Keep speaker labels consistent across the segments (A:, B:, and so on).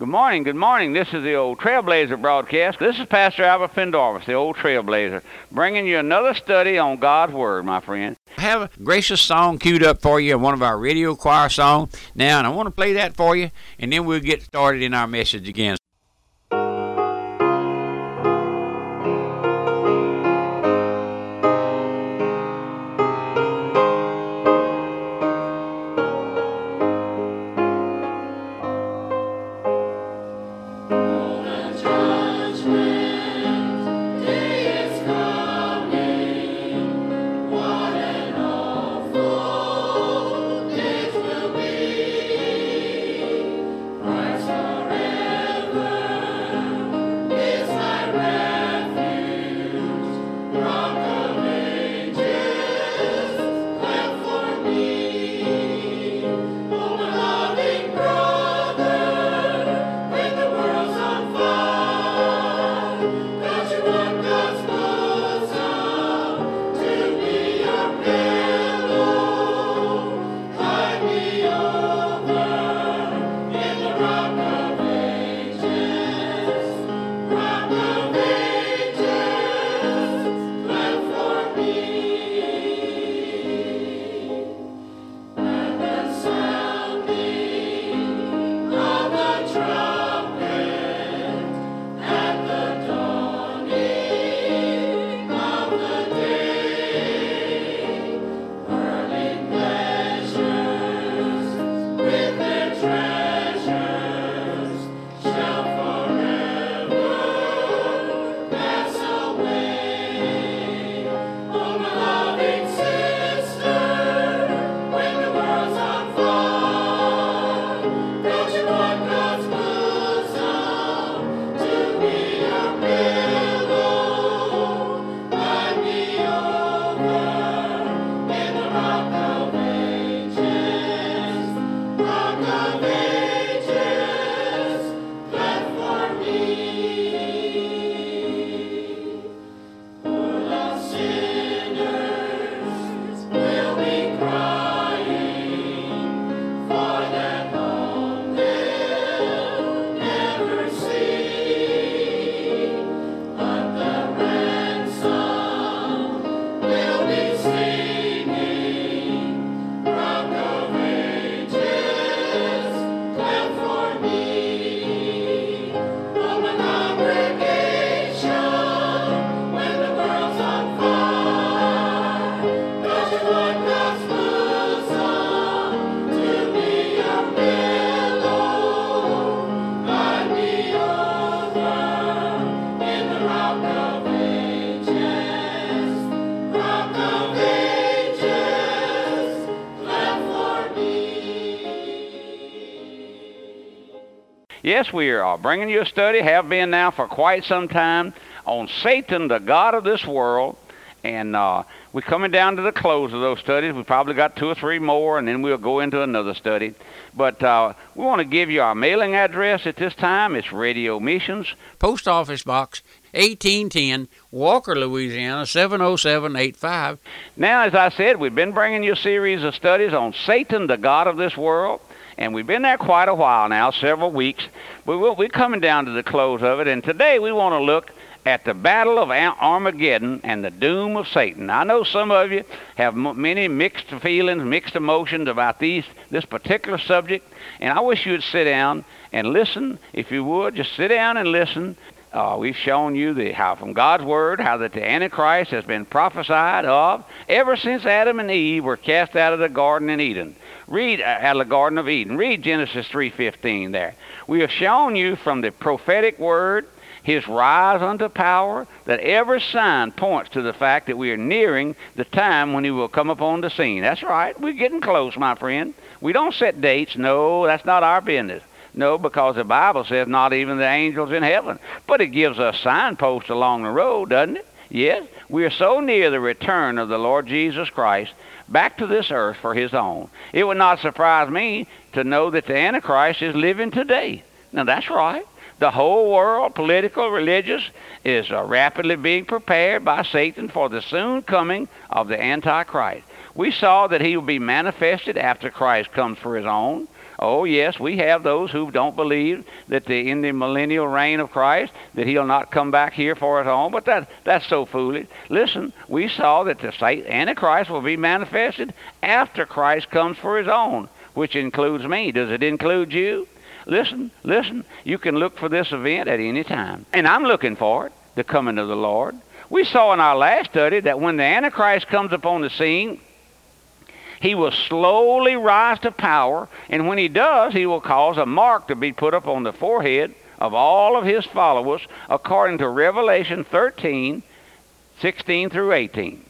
A: Good morning, good morning. This is the old Trailblazer broadcast. This is Pastor Albert Pendarvis, the old Trailblazer, bringing you another study on God's Word, my friend.
B: I have a gracious song queued up for you, one of our radio choir songs. Now, and I want to play that for you, and then we'll get started in our message again.
A: Yes, we are bringing you a study, have been now for quite some time, on Satan, the God of this world. And uh, we're coming down to the close of those studies. We've probably got two or three more, and then we'll go into another study. But uh, we want to give you our mailing address at this time. It's Radio Missions,
B: Post Office Box 1810, Walker, Louisiana 70785.
A: Now, as I said, we've been bringing you a series of studies on Satan, the God of this world and we've been there quite a while now, several weeks. But we're coming down to the close of it, and today we want to look at the battle of Armageddon and the doom of Satan. I know some of you have many mixed feelings, mixed emotions about these this particular subject, and I wish you'd sit down and listen. If you would, just sit down and listen. Uh, we've shown you the how from God's word how that the Antichrist has been prophesied of ever since Adam and Eve were cast out of the Garden in Eden. Read uh, out of the Garden of Eden. Read Genesis 3:15 there. We have shown you from the prophetic word his rise unto power, that every sign points to the fact that we are nearing the time when he will come upon the scene. That's right. We're getting close, my friend. We don't set dates. No, that's not our business. No, because the Bible says not even the angels in heaven. But it gives us signposts along the road, doesn't it? Yes. We are so near the return of the Lord Jesus Christ back to this earth for his own. It would not surprise me to know that the Antichrist is living today. Now, that's right. The whole world, political, religious, is uh, rapidly being prepared by Satan for the soon coming of the Antichrist. We saw that he will be manifested after Christ comes for his own.
B: Oh, yes, we have those who don't believe that the, in the millennial reign of Christ that he'll not come back here for his own, but that, that's so foolish. Listen, we saw that the Antichrist will be manifested after Christ comes for his own, which includes me. Does it include you? Listen, listen, you can look for this event at any time. And I'm looking for it, the coming of the Lord. We saw in our last study that when the Antichrist comes upon the scene, he will slowly rise to power, and when he does, he will cause a mark to be put up on the forehead of all of his followers, according to Revelation 13, 16 through 18.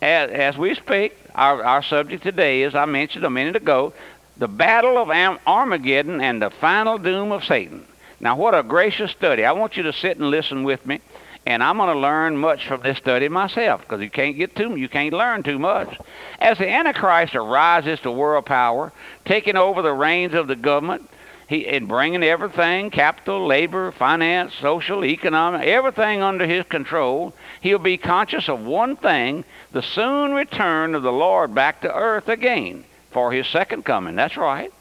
B: As, as we speak, our, our subject today, as I mentioned a minute ago, the battle of Armageddon and the final doom of Satan. Now, what a gracious study. I want you to sit and listen with me, and I'm going to learn much from this study myself because you can't get too you can't learn too much. As the Antichrist arises to world power, taking over the reins of the government, he and bringing everything capital, labor, finance, social, economic, everything under his control, he'll be conscious of one thing the soon return of the Lord back to earth again for his second coming. That's right.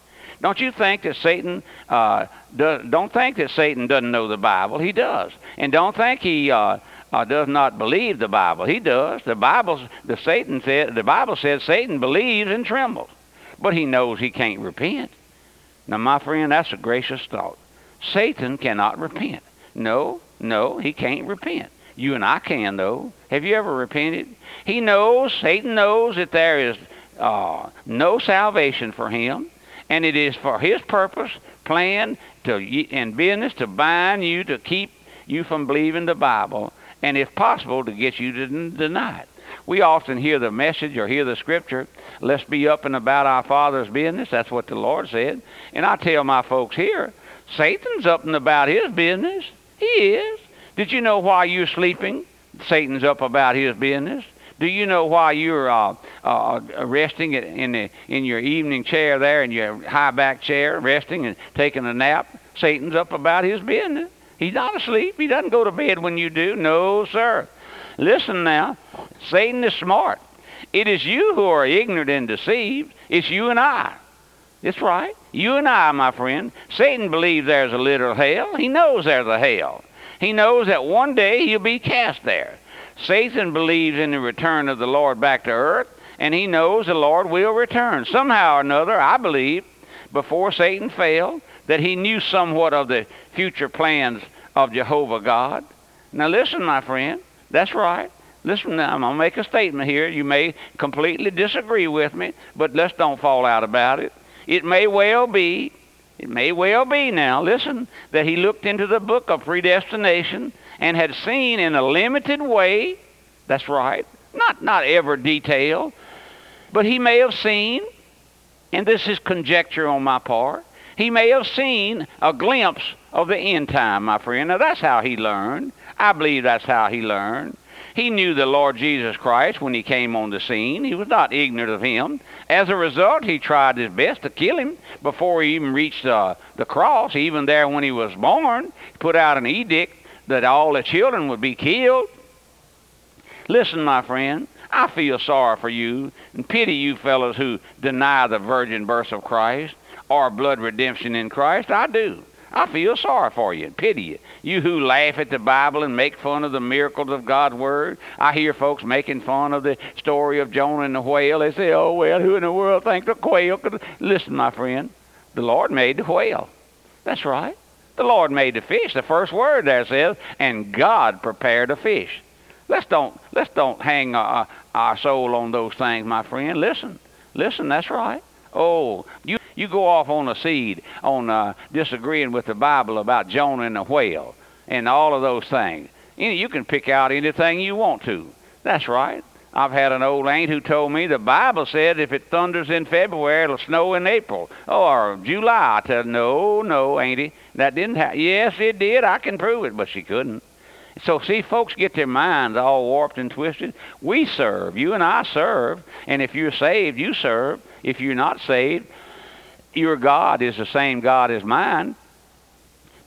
B: Don't you think that Satan uh, do, don't think that Satan doesn't know the Bible? He does, and don't think he uh, uh, does not believe the Bible. He does. The Bible, the Satan said, the Bible says Satan believes and trembles, but he knows he can't repent. Now, my friend, that's a gracious thought. Satan cannot repent. No, no, he can't repent. You and I can, though. Have you ever repented? He knows, Satan knows that there is uh, no salvation for him, and it is for his purpose, plan, to and business to bind you to keep you from believing the Bible, and if possible, to get you to deny it. We often hear the message or hear the scripture, let's be up and about our Father's business. That's what the Lord said. And I tell my folks here, Satan's up and about his business. He is. Did you know while you're sleeping, Satan's up about his business? Do you know why you're uh, uh, resting in the in your evening chair there in your high back chair, resting and taking a nap? Satan's up about his business. He's not asleep. He doesn't go to bed when you do. No, sir. Listen now. Satan is smart. It is you who are ignorant and deceived. It's you and I. That's right. You and I, my friend. Satan believes there's a literal hell. He knows there's a hell. He knows that one day he'll be cast there. Satan believes in the return of the Lord back to earth, and he knows the Lord will return. Somehow or another, I believe, before Satan fell, that he knew somewhat of the future plans of Jehovah God. Now, listen, my friend. That's right. Listen, now, I'm going to make a statement here. You may completely disagree with me, but let's don't fall out about it. It may well be, it may well be now, listen, that he looked into the book of predestination and had seen in a limited way, that's right, not, not every detail, but he may have seen, and this is conjecture on my part, he may have seen a glimpse of the end time, my friend. Now that's how he learned. I believe that's how he learned. He knew the Lord Jesus Christ when he came on the scene. He was not ignorant of him. As a result, he tried his best to kill him before he even reached uh, the cross. Even there when he was born, he put out an edict that all the children would be killed. Listen, my friend, I feel sorry for you and pity you fellows who deny the virgin birth of Christ or blood redemption in Christ. I do. I feel sorry for you and pity you. You who laugh at the Bible and make fun of the miracles of God's Word. I hear folks making fun of the story of Jonah and the whale. They say, oh, well, who in the world thinks a quail could. Listen, my friend, the Lord made the whale. That's right. The Lord made the fish. The first word there says, and God prepared a fish. Let's don't let's don't hang our, our soul on those things, my friend. Listen, listen. That's right. Oh, you you go off on a seed on uh, disagreeing with the Bible about Jonah and the whale and all of those things. You, can pick out anything you want to. That's right. I've had an old aunt who told me the Bible said if it thunders in February, it'll snow in April oh, or July. I said, no, no, auntie, that didn't happen. Yes, it did. I can prove it, but she couldn't. So, see, folks get their minds all warped and twisted. We serve. You and I serve. And if you're saved, you serve. If you're not saved, your God is the same God as mine.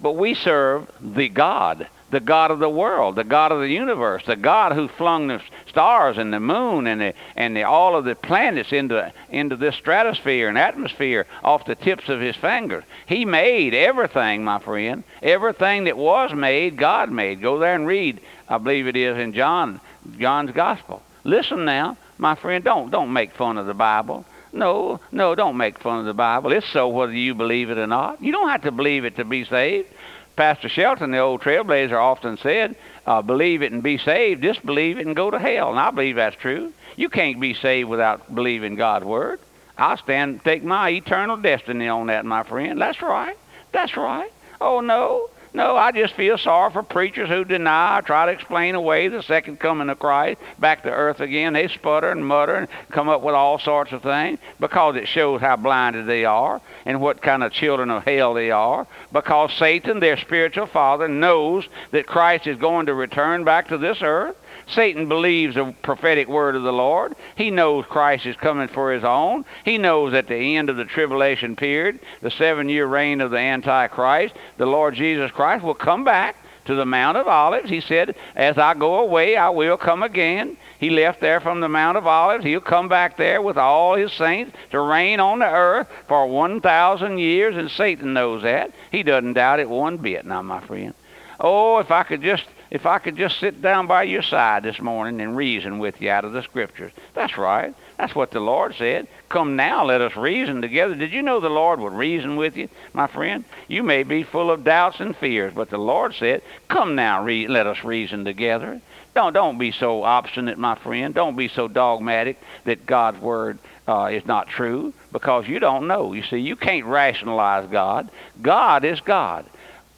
B: But we serve the God the God of the world, the God of the universe, the God who flung the stars and the moon and the, and the, all of the planets into, into this stratosphere and atmosphere off the tips of his fingers. He made everything, my friend. Everything that was made, God made. Go there and read, I believe it is in John, John's Gospel. Listen now, my friend, don't, don't make fun of the Bible. No, no, don't make fun of the Bible. It's so whether you believe it or not. You don't have to believe it to be saved. Pastor Shelton, the old trailblazer, often said, uh, believe it and be saved, disbelieve it and go to hell. And I believe that's true. You can't be saved without believing God's word. I'll stand take my eternal destiny on that, my friend. That's right. That's right. Oh no. No, I just feel sorry for preachers who deny, try to explain away the second coming of Christ back to earth again. They sputter and mutter and come up with all sorts of things because it shows how blinded they are and what kind of children of hell they are. Because Satan, their spiritual father, knows that Christ is going to return back to this earth Satan believes the prophetic word of the Lord. He knows Christ is coming for his own. He knows at the end of the tribulation period, the seven year reign of the Antichrist, the Lord Jesus Christ will come back to the Mount of Olives. He said, As I go away, I will come again. He left there from the Mount of Olives. He'll come back there with all his saints to reign on the earth for 1,000 years, and Satan knows that. He doesn't doubt it one bit now, my friend. Oh, if I could just if I could just sit down by your side this morning and reason with you out of the scriptures. That's right. That's what the Lord said. Come now, let us reason together. Did you know the Lord would reason with you, my friend? You may be full of doubts and fears, but the Lord said, Come now, re- let us reason together. Don't, don't be so obstinate, my friend. Don't be so dogmatic that God's word uh, is not true because you don't know. You see, you can't rationalize God. God is God.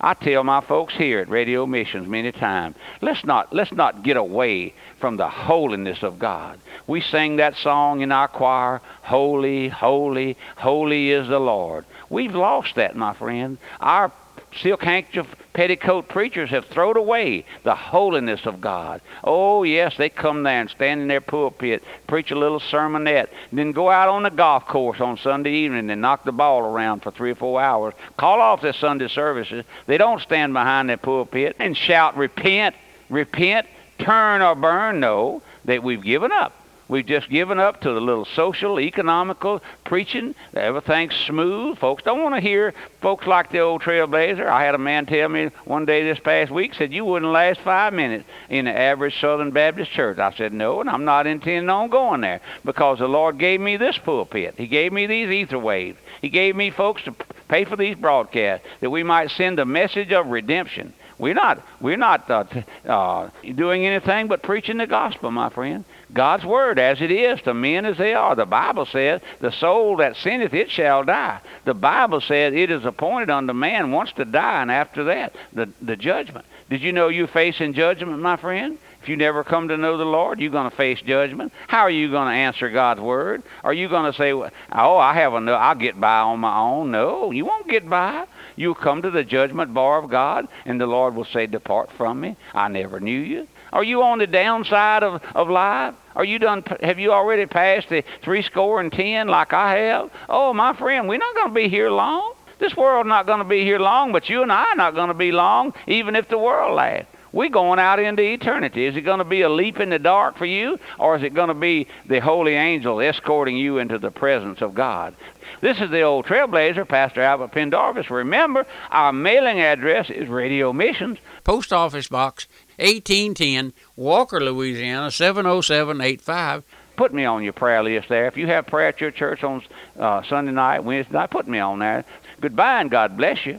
B: I tell my folks here at Radio Missions many times, let's not let's not get away from the holiness of God. We sing that song in our choir, Holy, Holy, Holy is the Lord. We've lost that, my friend. Our silk handkerchief petticoat preachers have thrown away the holiness of God. Oh, yes, they come there and stand in their pulpit, preach a little sermonette, then go out on the golf course on Sunday evening and knock the ball around for three or four hours, call off their Sunday services. They don't stand behind their pulpit and shout, repent, repent, turn or burn. No, that we've given up. We've just given up to the little social, economical preaching. Everything's smooth. Folks don't want to hear folks like the old trailblazer. I had a man tell me one day this past week, said, You wouldn't last five minutes in the average Southern Baptist church. I said, No, and I'm not intending on going there because the Lord gave me this pulpit. He gave me these ether waves. He gave me folks to pay for these broadcasts that we might send a message of redemption. We're not, we're not uh, uh, doing anything but preaching the gospel, my friend. God's word as it is to men as they are. The Bible says, the soul that sinneth, it shall die. The Bible says it is appointed unto man once to die, and after that, the, the judgment. Did you know you're facing judgment, my friend? If you never come to know the Lord, you're going to face judgment. How are you going to answer God's word? Are you going to say, "Oh, I have enough. I'll get by on my own"? No, you won't get by. You'll come to the judgment bar of God, and the Lord will say, "Depart from me. I never knew you." Are you on the downside of, of life? Are you done? Have you already passed the three score and ten like I have? Oh, my friend, we're not going to be here long. This world's not going to be here long, but you and I are not going to be long, even if the world lasts. We're going out into eternity. Is it going to be a leap in the dark for you, or is it going to be the holy angel escorting you into the presence of God? This is the old trailblazer, Pastor Albert Pendarvis. Remember, our mailing address is Radio Missions,
C: Post Office Box 1810, Walker, Louisiana 70785.
B: Put me on your prayer list there. If you have prayer at your church on uh, Sunday night, Wednesday night, put me on there. Goodbye and God bless you.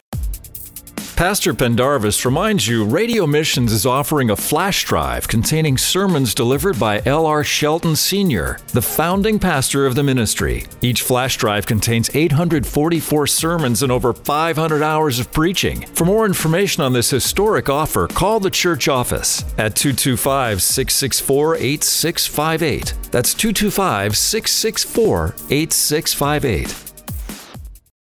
D: Pastor Pendarvis reminds you Radio Missions is offering a flash drive containing sermons delivered by L.R. Shelton Sr., the founding pastor of the ministry. Each flash drive contains 844 sermons and over 500 hours of preaching. For more information on this historic offer, call the church office at 225 664 8658. That's 225 664 8658